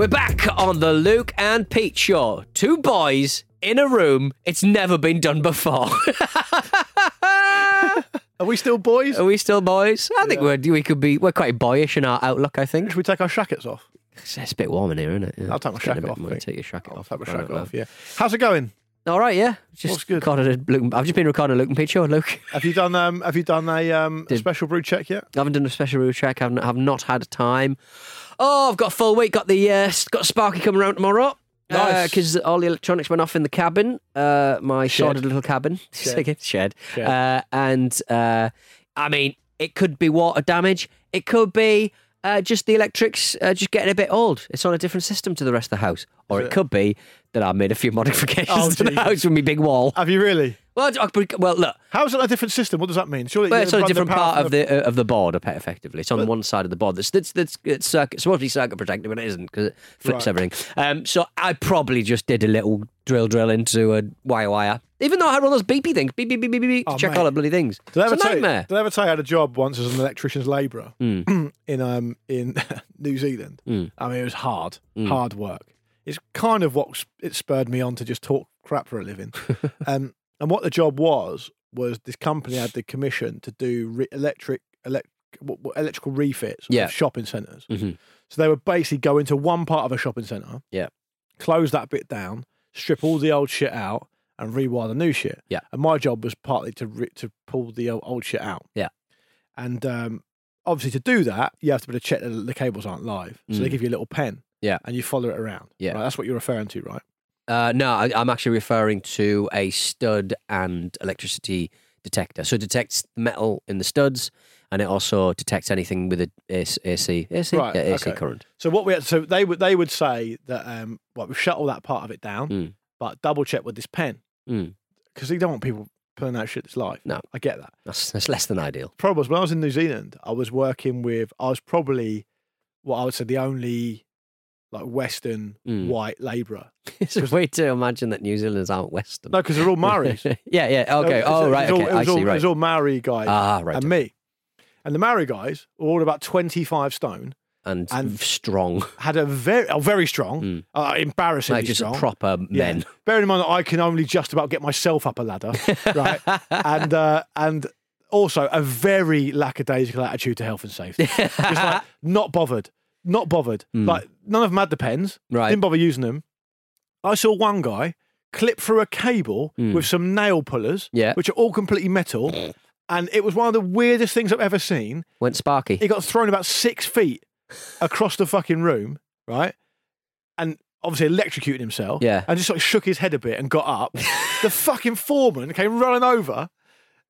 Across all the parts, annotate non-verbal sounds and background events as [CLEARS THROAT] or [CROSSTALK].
We're back on the Luke and Pete show. Two boys in a room. It's never been done before. [LAUGHS] Are we still boys? Are we still boys? I think we're, we could be. We're quite boyish in our outlook. I think Should we take our shackets off? it's, it's a bit warm in here, isn't it? Yeah. I'll take my It's getting shacket a off. bit I more. think. Take your shacket I'll off. take my Right, shacket right. off. Yeah. How's it going? All right, yeah. Just What's good? recorded a Luke. I've just been recording a Luke and Pete show. Luke, Have you done um Have you done a um a [LAUGHS] Did- special brew check yet? I haven't done a special rule check. I've not, have not had time. Oh, I've got a full week. Got the uh, got Sparky coming around tomorrow. Nice. Because all the electronics went off in the cabin, uh, my Shed. sordid little cabin, [LAUGHS] Shed. shed, Shed. Uh, and uh, I mean, it could be water damage. It could be uh, just the electrics uh, just getting a bit old. It's on a different system to the rest of the house, or it could be that I made a few [LAUGHS] modifications Oh, to the house with my big wall. Have you really? Well, well, look, How is it a different system? What does that mean? Surely well, it's on a different part of the uh, of the board, effectively. It's on one side of the board. That's that's that's it's circuit, supposed to be circuit protected, but it isn't because it flips Right. everything. Um, so I probably just did a little drill drill into a wire wire, even though I had all those beepy things, beep beep beep beep beep, Oh, check mate. all the bloody things. Did I ever it's a nightmare. did I ever tell you I had a job once as an electrician's labourer Hmm. [CLEARS THROAT] in um in [LAUGHS] New Zealand? I mean, it was hard, hard work. It's kind of what it spurred me on to just talk crap for a living. [LAUGHS] um, and what the job was was this company had the commission to do re- electric elect, electrical refits Yeah. of shopping centres. Mhm. So they would basically go into one part of a shopping centre, Yeah. close that bit down, strip all the old shit out, and rewire the new shit. Yeah. And my job was partly to re- to pull the old, old shit out. Yeah. And um, obviously, to do that, you have to be able to check that the cables aren't live. So they Mm. give you a little pen. Yeah. And you follow it around. Yeah. Right? That's what you're referring to, right? Uh, no, I, I'm actually referring to a stud and electricity detector. So it detects metal in the studs, and it also detects anything with a AC, AC, AC, Right, yeah, AC okay. current. So what we had, so they would they would say that um, well, we shut all that part of it down, Mm. but double check with this pen Mm. because you don't want people pulling out shit that's live. No. I get that. That's, that's less than ideal. problem was when I was in New Zealand, I was working with I was probably what I would say the only like Western Mm. white labourer. [LAUGHS] It's a way to imagine that New Zealanders aren't Western. No, because they're all Maoris. [LAUGHS] yeah, yeah. Okay. Oh, right. all- Okay. It I was all. It was all Maori guys Ah, right. and me. And the Maori guys were all about 25 stone, And, and- strong, had a very, oh, very strong, Mm. uh, embarrassingly like just strong. proper Yeah. men. Bearing in mind that I can only just about get myself up a ladder, [LAUGHS] right? and uh, and also a very lackadaisical attitude to health and safety. Just like not bothered, not bothered. Hmm. Like none of them had the pens. Right. Didn't bother using them. I saw one guy clip through a cable Hmm. with some nail pullers, Yeah. which are all completely metal. And it was one of the weirdest things I've ever seen. Went sparky. He got thrown about six feet across the fucking room, right? And obviously electrocuted himself. Yeah. And just of shook his head a bit and got up. [LAUGHS] the fucking foreman came running over.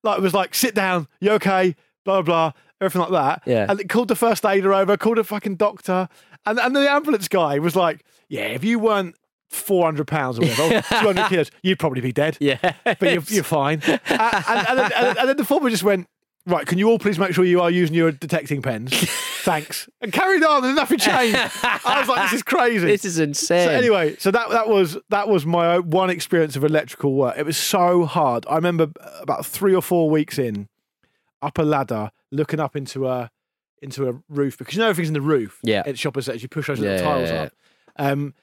Like it was like, sit down, you okay? Blah blah, everything like that. Yeah. And it called the first aider over, called a fucking doctor. And and the ambulance guy was like, Yeah, if you weren't four hundred pounds or whatever, [LAUGHS] two hundred kilos, you'd probably be dead. yeah. But you're, you're fine. [LAUGHS] and, and, and, then, and, then, the foreman just went, Right, can you all please make sure you are using your detecting pens? [LAUGHS] Thanks. And carried on and nothing changed. I was like, this is crazy. this is insane. So anyway, so that that was that was my one experience of electrical work. It was so hard. I remember about three or four weeks in, up a ladder, looking up into a into a roof because you know everything's in the roof. Yeah. at shopping centres, you push those little yeah, tiles yeah. up. Um,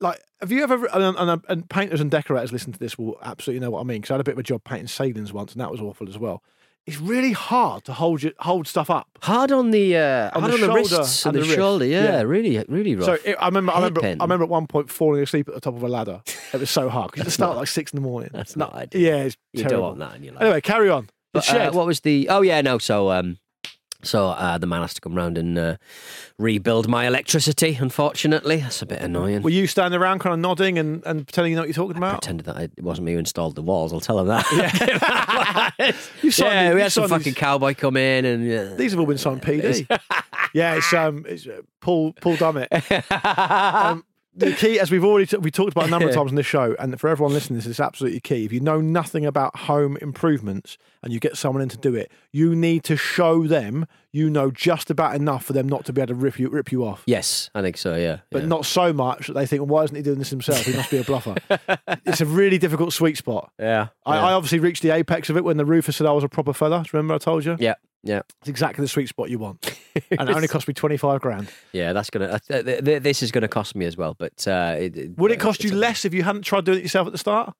like, have you ever? And, and, and painters and decorators listen to this will absolutely know what I mean because I had a bit of a job painting ceilings once, and that was awful as well. It's really hard to hold your, hold stuff up. hard on the uh, On hard the on the shoulder wrists and the the, shoulder. Yeah, Yeah. really, really rough. So it, I remember, I remember, Headpin. I remember at one point falling asleep at the top of a ladder. It was so hard because you start at like six in the morning. [LAUGHS] That's No- not ideal. Yeah, it's you terrible. don't want that in your life. Anyway, carry on. But, uh, what was the? Oh yeah, no. So um, so uh, the man has to come round and uh, rebuild my electricity. Unfortunately, that's a bit annoying. Were you standing around kind of nodding and, and pretending you know what you're talking about? I Pretended that it wasn't me who installed the walls. I'll tell him that. Yeah, [LAUGHS] [LAUGHS] yeah we had some fucking these- cowboy come in and uh, These have all been signed PD. [LAUGHS] yeah, it's um, it's uh, Paul Paul Dummett. um, the key, as we've already t- we talked about a number of [LAUGHS] times on this show, and for everyone listening, this is absolutely key. If you know nothing about home improvements and you get someone in to do it, you need to show them you know just about enough for them not to be able to rip you rip you off. yes, I think so. Yeah, But yeah. not so much that they think, well, why isn't he doing this himself? He must be a bluffer. [LAUGHS] it's a really difficult sweet spot. yeah, I, yeah. I obviously reached the apex of it when the roofer said I was a proper fella. Remember I told you? yeah, yeah. It's exactly the sweet spot you want. [LAUGHS] and it only cost me twenty five grand. Yeah, that's gonna. Uh, th- th- this is gonna cost me as well. But uh, it, Would it uh, cost you less if you hadn't tried doing it yourself at the start?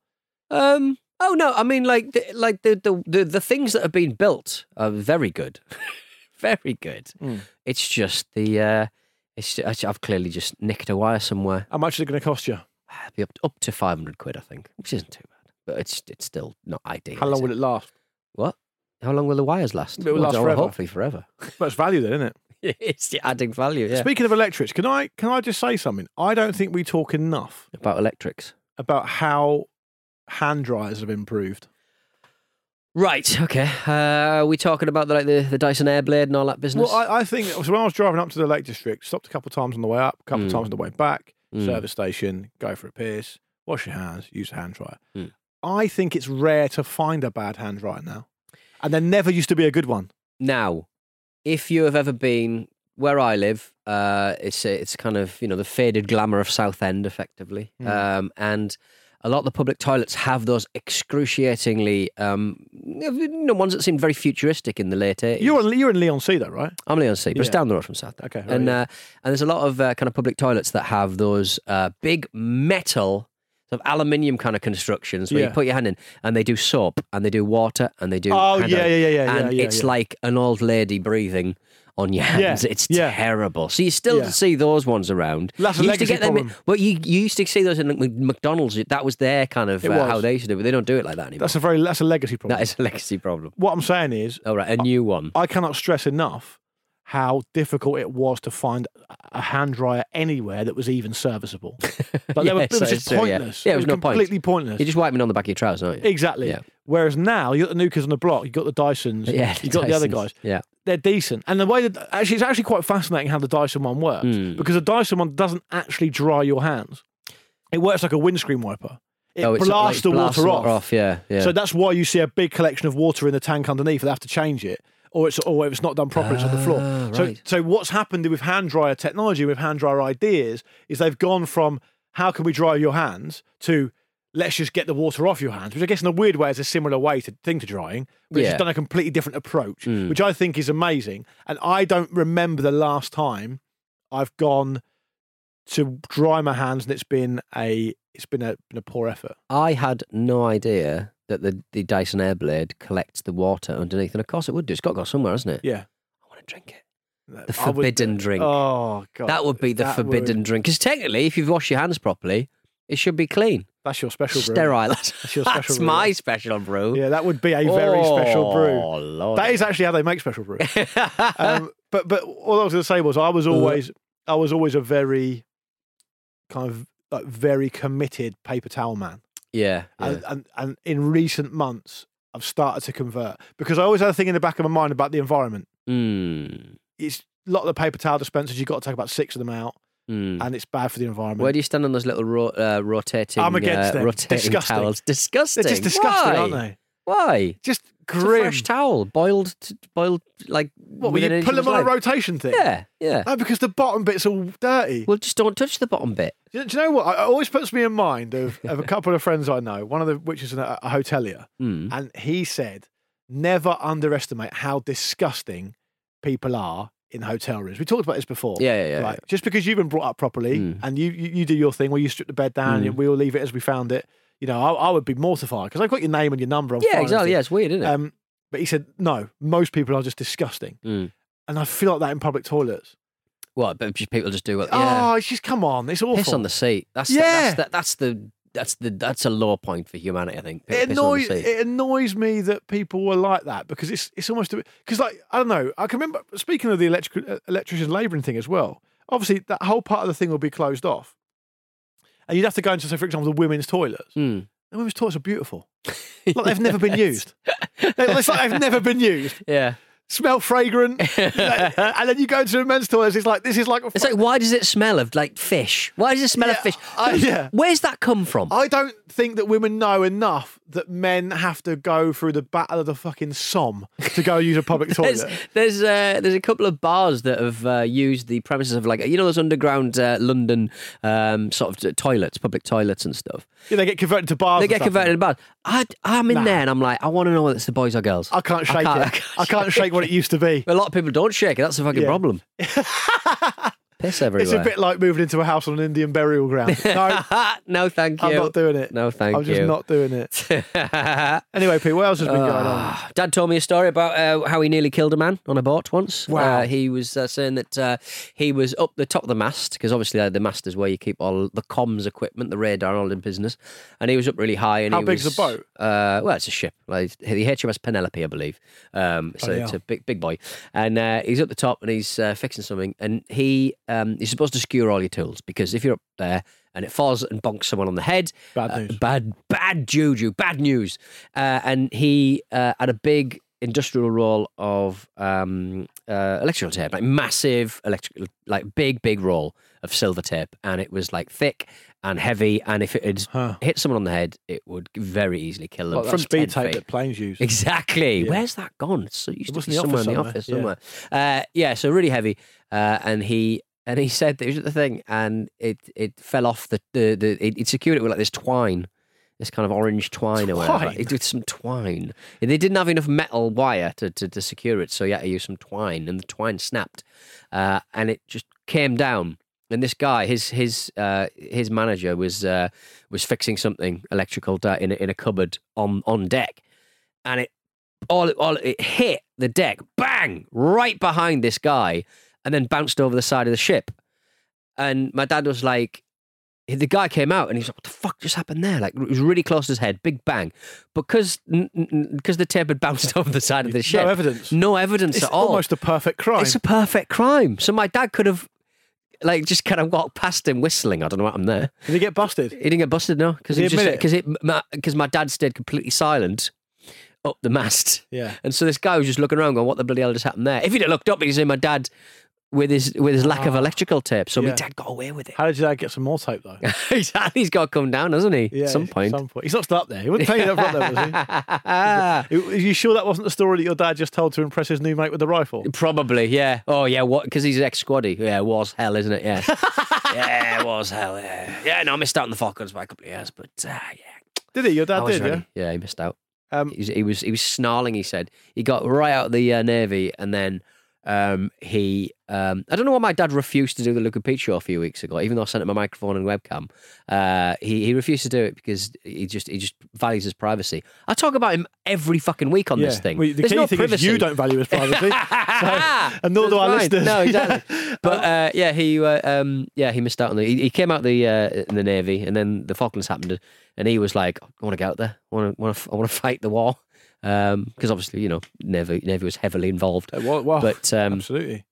Um. Oh no, I mean like the, like the, the the the things that have been built are very good, [LAUGHS] very good. Mm. It's just the. uh it's just, I've clearly just nicked a wire somewhere. How much is it going to cost you? It'd be up up to five hundred quid, I think, which isn't too bad, but it's it's still not ideal. How long will it last? What? How long will the wires last? It will last forever. Hopefully forever. [LAUGHS] Much value then, isn't it? [LAUGHS] it's the adding value. Yeah. Speaking of electrics, can I can I just say something? I don't think we talk enough About electrics. about how hand dryers have improved. Right. Okay. Uh, are we talking about the, like the, the Dyson Airblade and all that business? Well, I, I think so when I was driving up to the Lake District, stopped a couple of times on the way up, a couple of Mm. times on the way back, Mm. service station, go for a piss, wash your hands, use a hand dryer. Mm. I think it's rare to find a bad hand dryer now, and there never used to be a good one. Now, if you have ever been where I live, uh, it's it's kind of you know the faded glamour of Southend, effectively, Mm. um, and a lot of the public toilets have those excruciatingly um, you know, ones that seem very futuristic in the late 80s. You're in, you're in Leigh-on-Sea though, right? I'm Leigh-on-Sea, but it's down the road from Southend. Okay, right, and yeah. uh, and there's a lot of uh, kind of public toilets that have those uh, big metal. Sort of aluminium kind of constructions where Yeah. you put your hand in and they do soap and they do water and they do Oh yeah, yeah, yeah, yeah, and yeah. it's yeah. like an old lady breathing on your hands. It's terrible. So you still see those ones around. That's a you used to get them. Problem. well, you, you used to see those in McDonald's. That was their kind of uh, how they used to do it. But they don't do it like that anymore. that's a very that's a legacy problem. that is a legacy problem. what I'm saying is, All right, a new one. I cannot stress enough how difficult it was to find a hand dryer anywhere that was even serviceable. [LAUGHS] Like they were, Yeah, it was so just it's true, yeah. pointless. Yeah, it was no point. completely pointless. You're just wiping on the back of your trousers, aren't you? Exactly. Yeah. Whereas now you got the Nukas on the block, you got the Dysons, Yeah, you got the other guys. Yeah. They're decent, and the way that actually it's actually quite fascinating how the Dyson one works Mm. because the Dyson one doesn't actually dry your hands. It works like a windscreen wiper. It oh, blasts like, the blasts water off. Yeah, yeah. So that's why you see a big collection of water in the tank underneath. They have to change it, or it's or if it's not done properly, it's on the floor. Ah, So right. so what's happened with hand dryer technology, with hand dryer ideas, is they've gone from how can we dry your hands to let's just get the water off your hands, which I guess in a weird way is a similar way to thing to drying, but it's Yeah. just done a completely different approach, Mm. which I think is amazing. And I don't remember the last time I've gone to dry my hands and it's been a it's been a been a poor effort. I had no idea that the, the Dyson Airblade collects the water underneath, and of course it would do. It's got to go somewhere, hasn't it? Yeah. I want to drink it. I The would- forbidden drink. Oh god, that would be the that forbidden would- drink. Because technically, if you've washed your hands properly, it should be clean, That's your special brew. sterile. That's [LAUGHS] your special That's brew. my special brew. Yeah, that would be a very special brew. Oh lord, That is actually how they make special brew. [LAUGHS] um, but but all I was going to say was I was always I was always a very kind of like very committed paper towel man, yeah. yeah. and, and and in recent months I've started to convert because I always had a thing in the back of my mind about the environment. Mm, It's a lot of the paper towel dispensers you've got to take about six of them out, mm. and it's bad for the environment. Where do you stand on those little ro- uh, rotating? I'm against uh, them. rotating Disgusting. towels. Disgusting. They're just disgusting, Why? aren't they? Why? Just grim. fresh towel, boiled, boiled like. What, will you put them on a rotation thing? Yeah, yeah. No, because the bottom bit's all dirty. Well, just don't touch the bottom bit. Do you, do you know what? It always puts me in mind of, of a couple of friends I know, one of the which is a, a hotelier, [LAUGHS] Mm. and he said, never underestimate how disgusting people are in hotel rooms. We talked about this before. Yeah, yeah, yeah. Right. Just because you've been brought up properly Mm. and you, you, you do your thing where you strip the bed down Mm. and we all leave it as we found it, you know, I, I would be mortified because I've got your name and your number on Yeah, exactly. Yeah, it's weird, isn't it? Um, but he said, no, most people are just disgusting. Mm. And I feel like that in public toilets. What? But just people just do what? Yeah. Oh, it's just, come on. It's awful. piss on the seat. That's Yeah. The, that's, the, that's the that's the that's a low point for humanity. I think. it annoys it annoys me that people were like that because it's it's almost because like I don't know I can remember speaking of the electric electrician labouring thing as well. Obviously, that whole part of the thing will be closed off, and you'd have to go into say for example the women's toilets. Mm. The women's toilets are beautiful, [LAUGHS] like they've never been used. It's like they've never been used. Yeah. Smell fragrant, [LAUGHS] and then you go to a men's toilet. It's like this is like a It's like, why does it smell of like fish? Why does it smell of fish? I- yeah. Where's that come from? I don't think that women know enough that men have to go through the battle of the fucking Somme to go use a public [LAUGHS] There's toilet. there's uh, there's a couple of bars that have uh, used the premises of like you know those underground uh, London um, sort of toilets, public toilets and stuff. Yeah, they get converted to bars. They get stuff converted to bars. I, I'm in Nah. there and I'm like, I want to know whether it's the boys or girls. I can't shake can't- it. I can't shake what it used to be. A lot of people don't shake it. That's the fucking Yeah. problem. [LAUGHS] Piss everywhere. It's a bit like moving into a house on an Indian burial ground. [LAUGHS] No, no, thank you. I'm not doing it. no, thank you. I'm just not doing it. [LAUGHS] Anyway, Pete, what else has been going on? Ah, Dad told me a story about uh, how he nearly killed a man on a boat once. Wow. Uh, he was uh, saying that uh, he was up the top of the mast because obviously uh, the mast is where you keep all the comms equipment, the radar, all in business. And he was up really high. And How big's was, the boat? Uh, well, it's a ship, like the HMS Penelope, I believe. Um, so Bloody it's a big, big boy. And uh, he's up the top and he's uh, fixing something. And he um, he's supposed to secure all your tools because if you're up there and it falls and bonks someone on the head, Bad uh, news. bad, bad juju, bad news. Uh, and he uh, had a big industrial roll of um, uh, electrical tape, like massive electrical, like big, big roll of silver tape, and it was like thick and heavy. And if it had Huh. hit someone on the head, it would very easily kill them Like from speed 10 tape feet. that planes use. Exactly. Yeah. Where's that gone? It's so used It to be in the somewhere in the office somewhere, somewhere. Uh, yeah, so really heavy. Uh, and he and he said that it was the thing, and it it fell off the the, the it, it secured it with like this twine. This kind of orange twine, or whatever. Twine? It did some twine. And They didn't have enough metal wire to, to, to secure it, so you had to use some twine, and the twine snapped, uh, and it just came down. And this guy, his his uh, his manager was uh, was fixing something electrical in a, in a cupboard on on deck, and it all all it hit the deck, bang, right behind this guy, and then bounced over the side of the ship. And my dad was like, the guy came out and he was like, "What the fuck just happened there?" Like it was really close to his head, big bang, because because the tape had bounced [LAUGHS] over the side of the ship. No evidence. No evidence It's at all. almost a perfect crime. It's a perfect crime. So my dad could have. Like just kind of walked past him whistling. I don't know what I'm there. Did he get busted? He didn't get busted, no, because Did he admit because it because my dad stayed completely silent up the mast. Yeah. And so this guy was just looking around, going, "What the bloody hell just happened there?" If he'd have looked up, he'd seen my dad with his with his lack of Ah. electrical tape. So my Yeah. dad got away with it. How did your dad get some more tape though? [LAUGHS] he's, he's got to come down, hasn't he? At some point. Some point. He's not still up there. He wouldn't tell you that front there, was he? [LAUGHS] Are you sure that wasn't the story that your dad just told to impress his new mate with the rifle? Probably, yeah. Oh, yeah. What? Because he's ex squaddy. Yeah, it was hell, isn't it? Yeah. [LAUGHS] yeah, it was hell. Yeah. Yeah. No, I missed out on the Falklands by a couple of years, but uh, yeah. Did he? Your I dad was did, yeah? ready. Yeah, he missed out. Um, He was, he was he was snarling. He said he got right out of the uh, navy, and then um, he um, I don't know why my dad refused to do the Luke and Pete show a few weeks ago, even though I sent him a microphone and webcam. Uh, he he refused to do it because he just he just values his privacy. I talk about him every fucking week on yeah. this thing. Well, the There's key no thing privacy. is you don't value his privacy. [LAUGHS] so, and nor do our listeners. No, exactly. [LAUGHS] but uh, yeah, he uh, um, yeah he missed out on the. He, he came out the uh, in the navy, and then the Falklands happened, and he was like, "I want to get out there. I want to, I want to fight the war." Because obviously, you know, navy navy was heavily involved. Uh, well, well, But um, absolutely.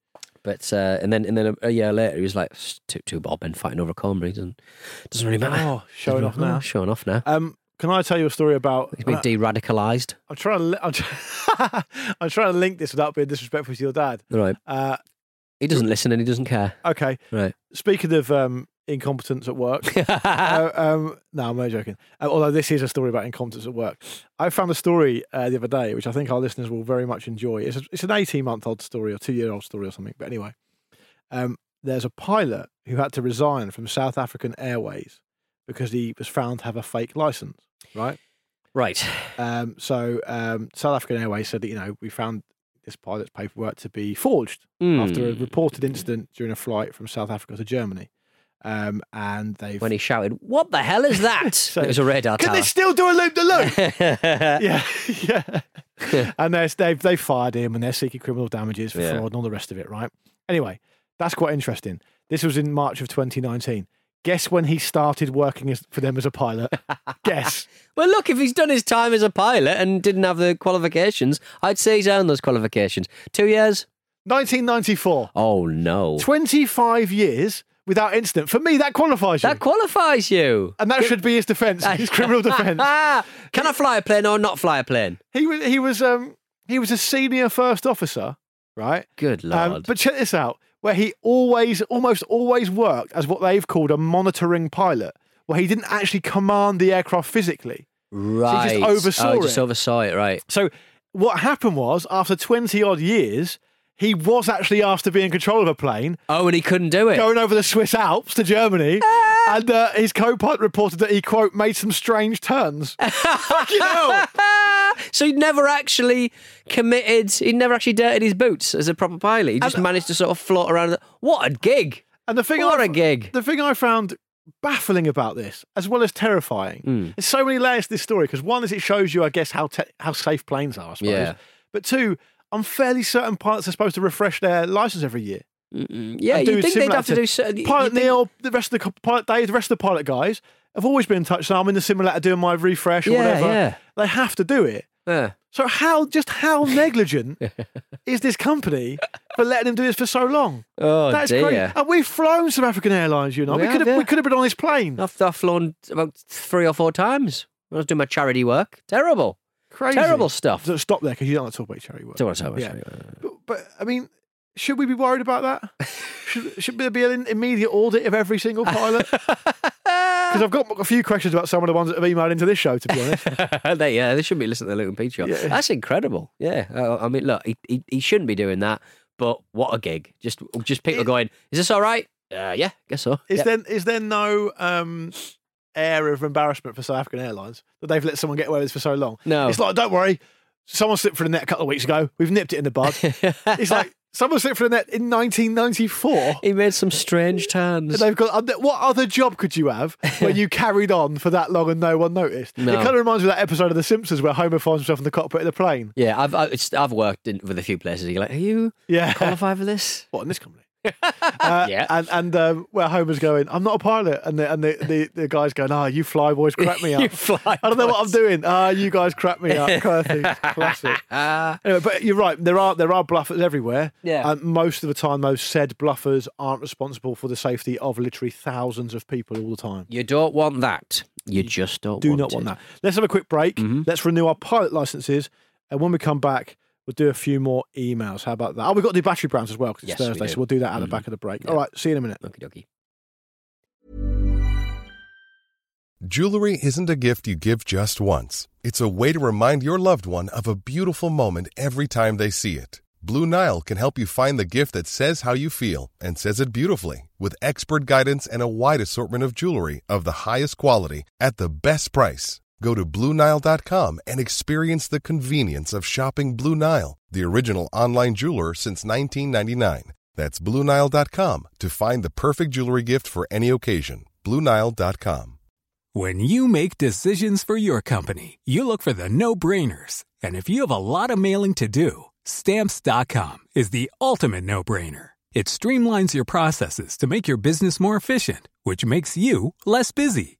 but uh, and then and then a, a year later, he was like, "It's "Too too bob and fighting over Cornbury doesn't doesn't really matter." Oh, showing off now. Showing off now. Um, can I tell you a story about? He's been de-radicalised. I'm trying to. li- I'm, try- [LAUGHS] I'm trying to link this without being disrespectful to your dad. Right. Uh, He doesn't listen and he doesn't care. okay. Right. Speaking of um, incompetence at work. [LAUGHS] uh, um, no, I'm only joking. Uh, although this is a story about incompetence at work. I found a story uh, the other day, which I think our listeners will very much enjoy. It's, a, it's an 18 month old story or two year old story or something. But anyway, um, there's a pilot who had to resign from South African Airways because he was found to have a fake license, right? right. Um, so um, South African Airways said that, you know, we found this pilot's paperwork to be forged after a Hmm. reported incident during a flight from South Africa to Germany. Um, and they've. when he shouted, "What the hell is that?" [LAUGHS] So- it was a radar Can tower. they still do a loop the loop? [LAUGHS] yeah. [LAUGHS] yeah, and they've they fired him and they're seeking criminal damages for Yeah. fraud and all the rest of it, right? Anyway, that's quite interesting. This was in March of 2019. Guess when he started working as, for them as a pilot? Guess. Well, look, if he's done his time as a pilot and didn't have the qualifications, I'd say he's earned those qualifications. Two years? 1994. Oh no, 25 years without incident. For me, that qualifies you. that qualifies you. and that should be his defence, [LAUGHS] his criminal defence. [LAUGHS] Can I fly a plane or not fly a plane? He was he was um he was a senior first officer, right? Good Um, lord. but check this out, where he always, almost always worked as what they've called a monitoring pilot, where he didn't actually command the aircraft physically. right. He just oversaw oh, just it. oversaw it. Right. So what happened was, after twenty odd years, he was actually asked to be in control of a plane, Oh, and he couldn't do it. going over the Swiss Alps to Germany, [LAUGHS] Ah. and uh, his co-pilot reported that he quote made some strange turns. [LAUGHS] Fucking hell! so he'd never actually committed. He'd never actually dirted his boots as a proper pilot. He just And- managed to sort of float around. What a gig! And the thing What I a gig! The thing I found baffling about this, as well as terrifying, Hmm. there's so many layers to this story. Because one is it shows you, I guess, how te- how safe planes are. I suppose. Yeah. But two, I'm fairly certain pilots are supposed to refresh their license every year. Mm-mm. Yeah, you think they'd have to to do certain. Pilot think- Neil, the rest of the pilot Dave, the rest of the pilot guys have always been in touch. So I'm in the simulator doing my refresh or Yeah, whatever. yeah. They have to do it. Yeah. So how just how [LAUGHS] negligent [LAUGHS] is this company for letting him do this for so long? Oh That's dear. great. And we've flown some African Airlines, you know. We We, could have, have yeah. we could have been on this plane. I've, I've flown about three or four times. I was doing my charity work. Terrible. Crazy. Terrible stuff. So stop there because you don't want to talk about charity work. Don't want to talk about Yeah. charity work. But, but I mean, should we be worried about that? [LAUGHS] should, should there be an immediate audit of every single pilot? [LAUGHS] Because I've got a few questions about some of the ones that have emailed into this show. To be honest, [LAUGHS] they, yeah, they shouldn't be listening to the Luke and Pete show. Yeah. That's incredible. Yeah, uh, I mean, look, he, he he shouldn't be doing that, but what a gig! Just just people It- going, is this all right? Uh, yeah, guess so. is Yep. there is there no um, air of embarrassment for South African Airlines that they've let someone get away with this for so long? No. It's like, don't worry, someone slipped through the net a couple of weeks ago. We've nipped it in the bud. [LAUGHS] it's like someone slipped through the net in 1994. he made some strange turns. And they've got what other job could you have where [LAUGHS] you carried on for that long and no one noticed? No. It kind of reminds me of that episode of The Simpsons where Homer finds himself in the cockpit of the plane. Yeah, I've I, it's, I've worked in, with a few places. You're like, are you Yeah, qualified for this? what in this company? Uh, [LAUGHS] Yeah. and and um, where Homer's going, I'm not a pilot, and the and the, the, the guy's going, ah, you fly boys crap me [LAUGHS] up. You fly I don't know what I'm doing. Ah, you guys crap me up. [LAUGHS] Kind of. It's Classic. Anyway, but you're right. There are there are bluffers everywhere. Yeah. And most of the time, those said bluffers aren't responsible for the safety of literally thousands of people all the time. you don't want that. You just don't. Do want not want that. Let's have a quick break. Mhm. Let's renew our pilot licenses, and when we come back, we'll do a few more emails. How about that? Oh, we've got to do battery brands as well because it's Yes, we Thursday, do. so we'll do that at the Mhm. back of the break. Yeah. All right. See you in a minute. Okie dokie. Jewelry isn't a gift you give just once. It's a way to remind your loved one of a beautiful moment every time they see it. Blue Nile can help you find the gift that says how you feel and says it beautifully with expert guidance and a wide assortment of jewelry of the highest quality at the best price. Go to BlueNile.com and experience the convenience of shopping Blue Nile, the original online jeweler since 1999. That's BlueNile.com to find the perfect jewelry gift for any occasion. BlueNile.com. When you make decisions for your company, you look for the no brainers. And if you have a lot of mailing to do, stamps.com is the ultimate no brainer. It streamlines your processes to make your business more efficient, which makes you less busy.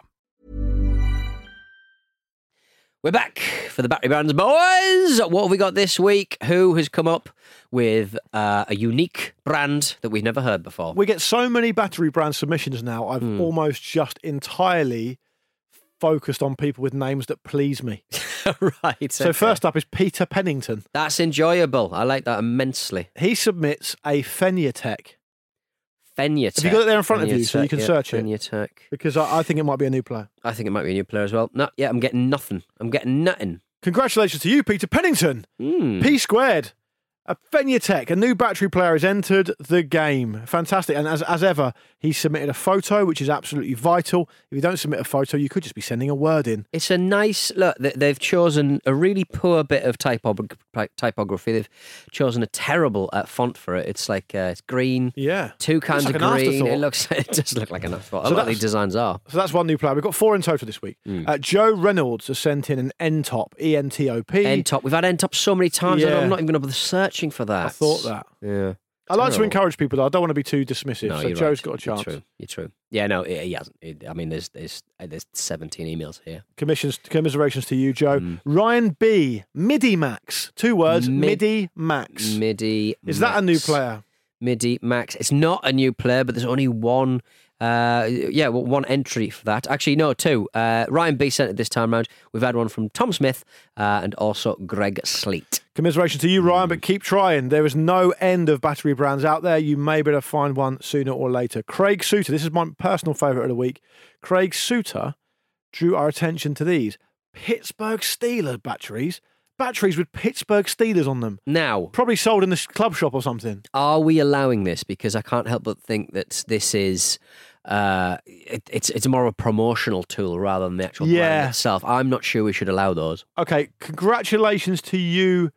We're back for the Battery Brands boys. What have we got this week? Who has come up with uh, a unique brand that we've never heard before? We get so many battery brand submissions now. I've Hmm. almost just entirely focused on people with names that please me. [LAUGHS] right. So first up is Peter Pennington. that's enjoyable. I like that immensely. He submits a Feniatech Fenutech. Have you got it there in front of you so you can yeah, search it? Fenutech. because I, I think it might be a new player. I think it might be a new player as well. No, yeah, I'm getting nothing. I'm getting nothing. Congratulations to you, Peter Pennington. Hmm. P squared. A Feniatech, a new battery player, has entered the game. Fantastic. And as, as ever, he submitted a photo, which is absolutely vital. If you don't submit a photo, you could just be sending a word in. It's a nice look. they- They've chosen a really poor bit of typog- typography. They've chosen a terrible uh, font for it. It's like uh, it's green, Yeah. two kinds like of green. It looks. [LAUGHS] It does look like an afterthought. A So lot of these designs are. So that's one new player. We've got four in total this week. Hmm. Uh, Joe Reynolds has sent in an N-top, E E-N-T-O-P. End top. We've had end top so many times. Yeah. I'm not even going to bother searching for that. I thought that. Yeah. I like to encourage people. though. I don't want to be too dismissive. No, so you're Joe's right. got a chance. You're true. You're true. Yeah, no, he he hasn't. He- I mean, there's there's uh, there's 17 emails here. Commissions, commiserations to you, Joe. Mm. Ryan B. Midi Max. Two words. Mid- Midi Max. MIDI. Is that a new player? MIDI Max. It's not a new player, but there's only one. Uh, yeah, well, one entry for that. Actually, no, two. Uh, Ryan B sent it this time round. We've had one from Tom Smith uh, and also Greg Sleet. Commiserations to you, Ryan, but keep trying. There is no end of battery brands out there. You may be able to find one sooner or later. Craig Suter, this is my personal favourite of the week. Craig Suter drew our attention to these Pittsburgh Steelers batteries. Batteries with Pittsburgh Steelers on them. Now, Probably sold in the club shop or something. are we allowing this? Because I can't help but think that this is. Uh, it, it's it's more of a promotional tool rather than the actual Yeah. brand itself. I'm not sure we should allow those. Okay, congratulations to you,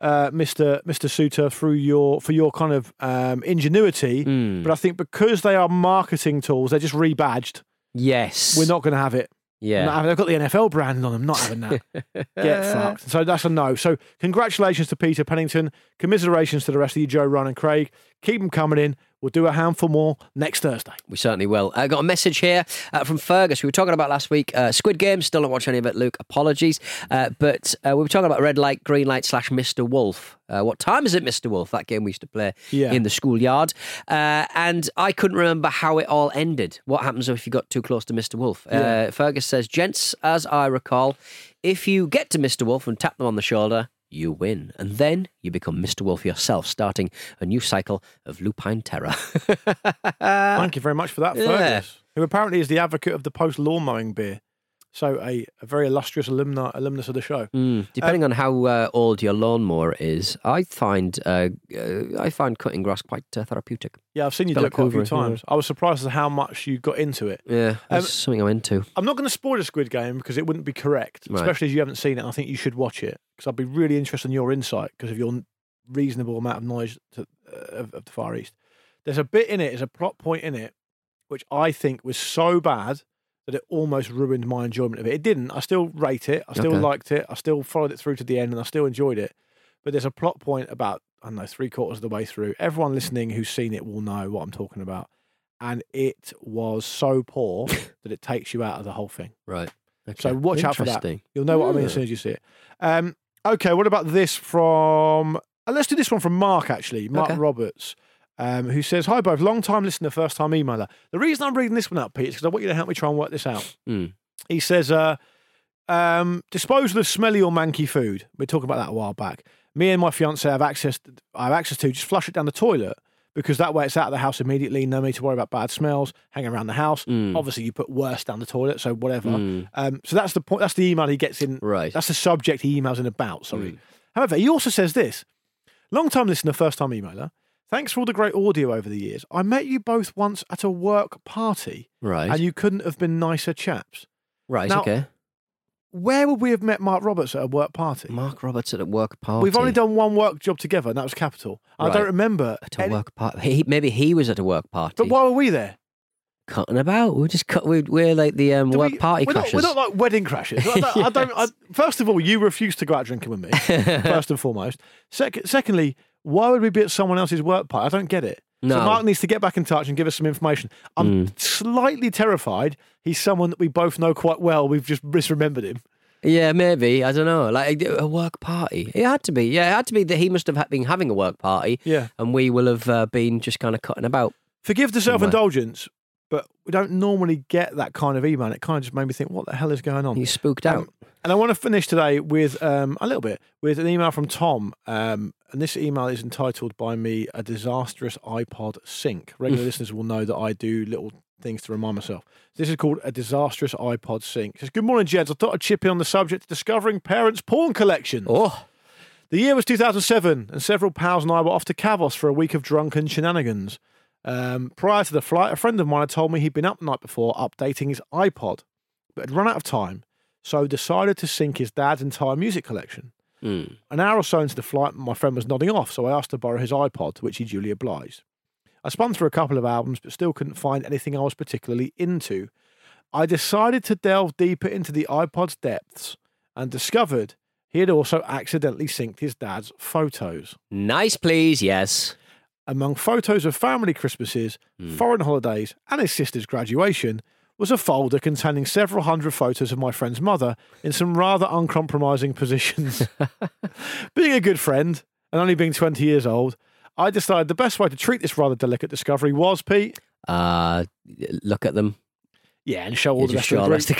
uh, Mr. Mr. Suter, through your for your kind of um, ingenuity. Mm. But I think because they are marketing tools, they're just rebadged. Yes, We're not going to have it. Yeah, having- they've got the NFL brand on them. Not having that. [LAUGHS] Get fucked. So that's a no. So congratulations to Peter Pennington. Commiserations to the rest of you, Joe, Ron, and Craig. Keep them coming in. We'll do a handful more next Thursday. We certainly will. I got a message here uh, from Fergus. We were talking about last week uh, Squid Game. Still don't watch any of it, Luke. Apologies. Uh, but uh, we were talking about Red Light, Green Light slash Mr. Wolf. Uh, what time is it, Mr. Wolf? That game we used to play Yeah. in the schoolyard. Uh, and I couldn't remember how it all ended. What happens if you got too close to Mr. Wolf? Uh, Fergus says, Gents, as I recall, if you get to Mr. Wolf and tap them on the shoulder, you win. And then you become Mr. Wolf yourself, starting a new cycle of lupine terror. [LAUGHS] Thank you very much for that, yeah. Fergus, who apparently is the advocate of the post lawn mowing beer. So a, a very illustrious alumni, alumnus of the show. Mm, depending on how uh, old your lawnmower is, I find uh, uh, I find cutting grass quite uh, therapeutic. Yeah, I've seen you do it quite a few Hoover, yeah. times. I was surprised at how much you got into it. Yeah, that's Um, something I'm into. I'm not going to spoil the Squid Game because it wouldn't be correct, Right. especially as you haven't seen it. I think you should watch it because I'd be really interested in your insight because of your reasonable amount of knowledge to, uh, of, of the Far East. There's a bit in it, there's a plot point in it, which I think was so bad that it almost ruined my enjoyment of it. It didn't. I still rate it. I still Okay. liked it. I still followed it through to the end, and I still enjoyed it. But there's a plot point about I don't know three quarters of the way through. Everyone listening who's seen it will know what I'm talking about, and it was so poor [LAUGHS] that it takes you out of the whole thing. Right. So watch out for that. You'll know what I mean as soon as you see it. Um, okay, what about this from? uh, let's do this one from Mark. Actually, Mark Okay. Roberts, um, who says, "Hi both, long time listener, first time emailer. The reason I'm reading this one out, Pete, is because I want you to help me try and work this out." Mm. He says, uh, um, "Disposal of smelly or manky food. We are talking about that a while back. Me and my fiance have access. I have access to just flush it down the toilet." Because that way it's out of the house immediately, no need to worry about bad smells hanging around the house. Mm. Obviously, you put worse down the toilet, so whatever. Mm. Um, so that's the point. That's the email he gets in. Right. That's the subject he emails in about. Sorry. Mm. However, he also says this: long time listener, first time emailer. Thanks for all the great audio over the years. I met you both once at a work party, Right. and you couldn't have been nicer chaps. right. now- okay. Where would we have met Mark Roberts at a work party? Mark Roberts at a work party. We've only done one work job together, and that was Capital. I don't remember. at a any- work party. He, maybe he was at a work party. But why were we there? cutting about. We're just cut. We're, we're like the um, work we- party we're not, we're not like wedding crashers. I [LAUGHS] don't, I don't, I, first of all, you refuse to go out drinking with me, [LAUGHS] first and foremost. Sec- secondly, why would we be at someone else's work party? I don't get it. So Mark needs to get back in touch and give us some information. I'm Mm. slightly terrified. He's someone that we both know quite well. We've just misremembered him. Yeah, maybe. I don't know. Like a work party. It had to be. Yeah, it had to be that he must have been having a work party, Yeah. and we will have uh, been just kind of cutting about. Forgive the self indulgence, but we don't normally get that kind of email. And It kind of just made me think, what the hell is going on? You spooked Um, out. And I want to finish today with um, a little bit with an email from Tom. Um, and this email is entitled by me A Disastrous iPod Sync. Regular [LAUGHS] listeners will know that I do little things to remind myself. This is called A Disastrous iPod Sync. It says, Good morning, Jeds. I thought I'd chip in on the subject of discovering parents' porn collections. Oh, The year was 2007, and several pals and I were off to Kavos for a week of drunken shenanigans. Um, prior to the flight, a friend of mine had told me he'd been up the night before updating his iPod, but had run out of time, so decided to sync his dad's entire music collection. Mm. An hour or so into the flight, my friend was nodding off, so I asked to borrow his iPod, to which he duly obliged. I spun through a couple of albums, but still couldn't find anything I was particularly into. I decided to delve deeper into the iPod's depths and discovered he had also accidentally synced his dad's photos. nice, please. Yes. Among photos of family Christmases, foreign holidays, and his sister's graduation, was a folder containing several hundred photos of my friend's mother in some rather uncompromising positions. [LAUGHS] being a good friend and only being 20 years old, I decided the best way to treat this rather delicate discovery was, Pete, Uh, look at them. yeah, and show all You the rest of the rest of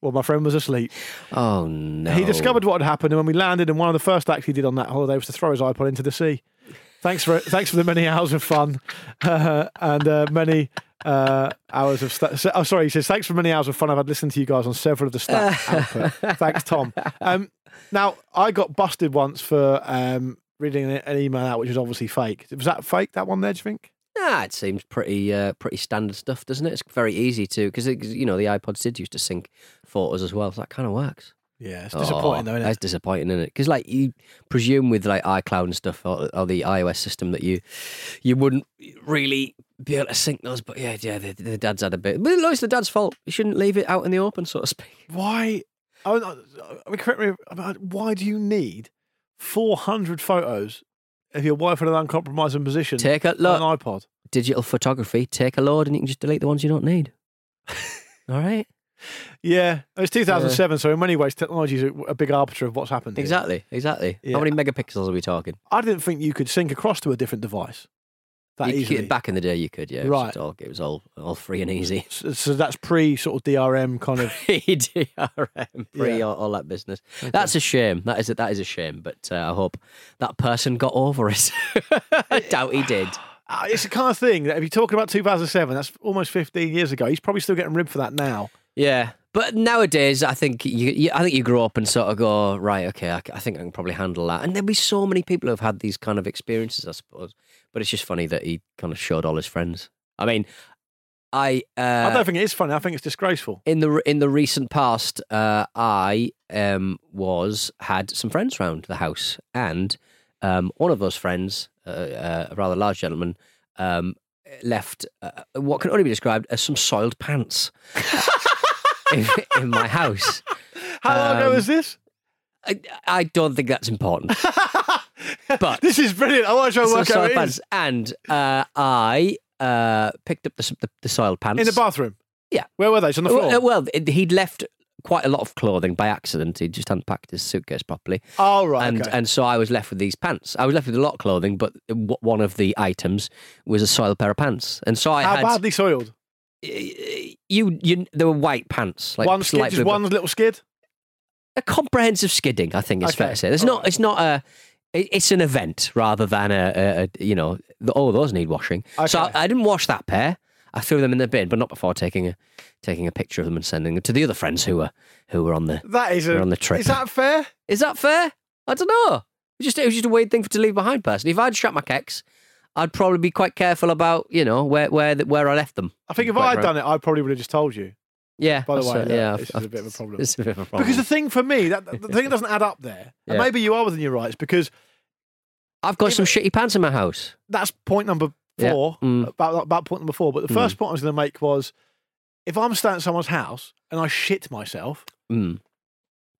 Well, my friend was asleep. Oh no! He discovered what had happened, and when we landed, and one of the first acts he did on that holiday was to throw his iPod into the sea. Thanks for thanks for the many hours of fun [LAUGHS] uh, and uh, many uh, hours of. So- oh, sorry. He says thanks for many hours of fun. I've had listened to you guys on several of the stat [LAUGHS] output. Thanks, Tom. Um, now I got busted once for um, reading an email out, which was obviously fake. Was that fake? That one there? Do you think? Nah, it seems pretty uh, pretty standard stuff, doesn't it? It's very easy to because you know the iPods did used to sync photos as well, so that kind of works. Yeah, it's oh, disappointing though, Oh, isn't That's disappointing, isn't it? Because like you presume with like iCloud and stuff or, or the iOS system that you you wouldn't really be able to sync those, but yeah, yeah, the, the dad's had a bit. But it's the dad's fault. You shouldn't leave it out in the open, so to speak. [LAUGHS] Why? Oh, I mean, correct me. about- Why do you need four hundred photos of your wife in an uncompromising position Take a on look. an iPod? Digital photography. Take a load, and you can just delete the ones you don't need. [LAUGHS] All right. Yeah, it's 2007, so in many ways, technology is a, big arbiter of what's happened. here. Exactly. Exactly. Yeah. How many megapixels are we talking? I didn't think you could sync across to a different device that You could- back in the day, you could. Yeah. It was Right. all, it was all all free and easy. so, so that's pre sort of DRM kind of. [LAUGHS] DRM, pre Yeah. all, all that business. That's a shame. That is a, that is a shame. But uh, I hope that person got over it. [LAUGHS] I doubt he did. [SIGHS] It's the kind of thing that if you're talking about 2007, that's almost 15 years ago. He's probably still getting ribbed for that now. Yeah, but nowadays I think you, you I think you grow up and sort of go right. Okay, I think I can probably handle that. And there'll be so many people who've had these kind of experiences, I suppose. But it's just funny that he kind of showed all his friends. I mean, I uh, I don't think it is funny. I think it's disgraceful. in the in the recent past, uh, I um, was had some friends round the house, and um, one of those friends, uh, uh, a rather large gentleman, um, left uh, what can only be described as some soiled pants [LAUGHS] in, in my house. [LAUGHS] How long ago Um, was this? I, I don't think that's important, [LAUGHS] but This is brilliant. I want to try and work out soiled what it pants, and uh, I uh, picked up the, s- the, the soiled pants In the bathroom? Yeah. Where were they? It's on the floor? Well, uh, well, it- he'd left quite a lot of clothing by accident. He just hadn't his suitcase properly, oh, right. and okay. and so I was left with these pants. I was left with a lot of clothing, but w- one of the items was a soiled pair of pants, and so I How had badly soiled? You you. They were white pants, like one skid, just one little skid? a comprehensive skidding. I think is fair to say. There's all not. right. It's not a. It's an event rather than a, a, a you know. Oh, those need washing. So I, I didn't wash that pair. I threw them in the bin, but not before taking a taking a picture of them and sending them to the other friends who were who were on the That is a, on the trip. Is that fair? Is that fair? I don't know. It was just it was just a weird thing for to leave behind. Personally, if I'd strapped my kecks, I'd probably be quite careful about you know where where where I left them. I think if I had right. done it, I probably would have just told you. Yeah. By the way, right, yeah, this is a bit of a problem. It's a bit of a problem Because the thing for me, that the thing doesn't add up there, and maybe you are within your rights, because I've got some shitty pants in my house. that's point number Yeah. four, Mm. about, about point number four. But the first point I was going to make was if I'm staying at someone's house and I shit myself, Mm.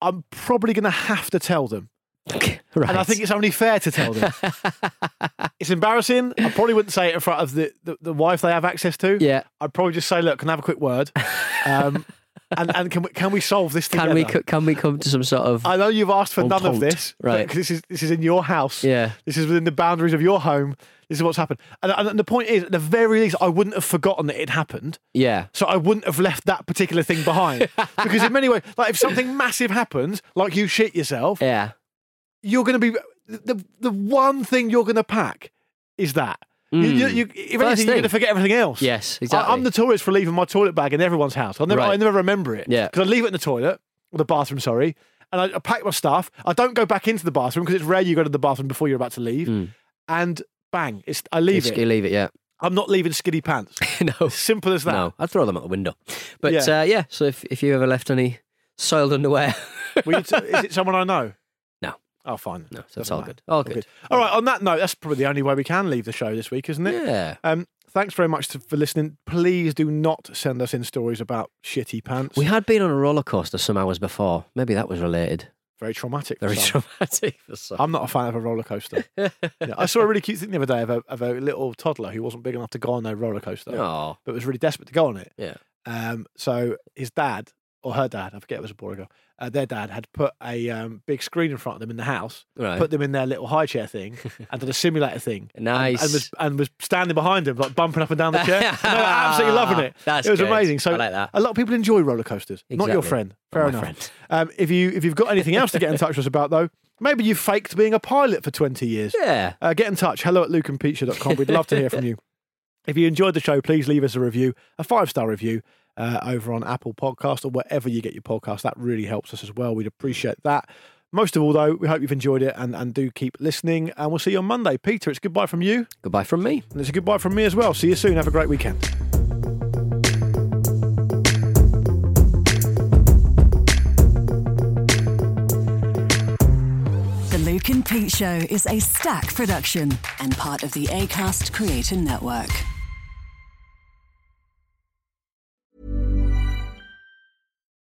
I'm probably going to have to tell them. right. [LAUGHS] And I think it's only fair to tell them. [LAUGHS] it's embarrassing. I probably wouldn't say it in front of the, the, the wife they have access to. yeah. I'd probably just say, look, can I have a quick word? [LAUGHS] Um, and and can, we, can we solve this together? Can we co- can we come to some sort of I know you've asked for none of this, right. Because this is this is in your house. yeah This is within the boundaries of your home. This is what's happened. And, and the point is, at the very least, I wouldn't have forgotten that it happened. yeah So I wouldn't have left that particular thing behind. [LAUGHS] because in many ways, like if something massive happens, like you shit yourself, yeah you're going to be the the one thing you're going to pack is that. You, you, Mm. you, if anything, you're going to forget everything else. yes I, exactly. I'm notorious for leaving my toilet bag in everyone's house. I never, I never remember it. Yeah. Because I leave it in the toilet, or the bathroom, sorry, and I, I pack my stuff. I don't go back into the bathroom because it's rare you go to the bathroom before you're about to leave. Mm. And bang, it's, I leave It's- it. You leave it. Yeah. I'm not leaving skiddy pants. [LAUGHS] no. Simple as that. No. I'd throw them out the window. But Yeah. yeah. Uh, yeah. So if if you ever left any soiled underwear, t- is it [LAUGHS] someone I know? Oh, fine. no, so it's all matter. good. All good. All right. On that note, that's probably the only way we can leave the show this week, isn't it? Yeah. Um, thanks very much to, for listening. Please do not send us in stories about shitty pants. We had been on a roller coaster some hours before. Maybe that was related. very traumatic. Very some. traumatic for some. I'm not a fan of a roller coaster. [LAUGHS] yeah, I saw a really cute thing the other day of a, of a little toddler who wasn't big enough to go on a roller coaster, Oh, but was really desperate to go on it. yeah. Um, so his dad or her dad, I forget it was a boy or girl, uh, their dad had put a um, big screen in front of them in the house, Right. put them in their little high chair thing, [LAUGHS] and did a simulator thing. Nice. And, was and was standing behind them, like bumping up and down the chair. [LAUGHS] And they were absolutely loving it. That's it was good. amazing. So I like that. a lot of people enjoy roller coasters. Not your Exactly. friend. Not Fair my enough. friend. [LAUGHS] Um, if you if you've got anything else to get in touch with us about though, maybe you faked being a pilot for twenty years. Yeah. Uh, get in touch. Hello at lukeandpeteshow.com. We'd love to hear from you. If you enjoyed the show, please leave us a review, a five star review uh, over on Apple Podcast or wherever you get your podcast. That really helps us as well. We'd appreciate that. Most of all, though, we hope you've enjoyed it and, and do keep listening. And we'll see you on Monday. Peter, it's goodbye from you. Goodbye from me. And it's a goodbye from me as well. See you soon. Have a great weekend. The Luke and Pete Show is Acast production and part of the ACAST Creator Network.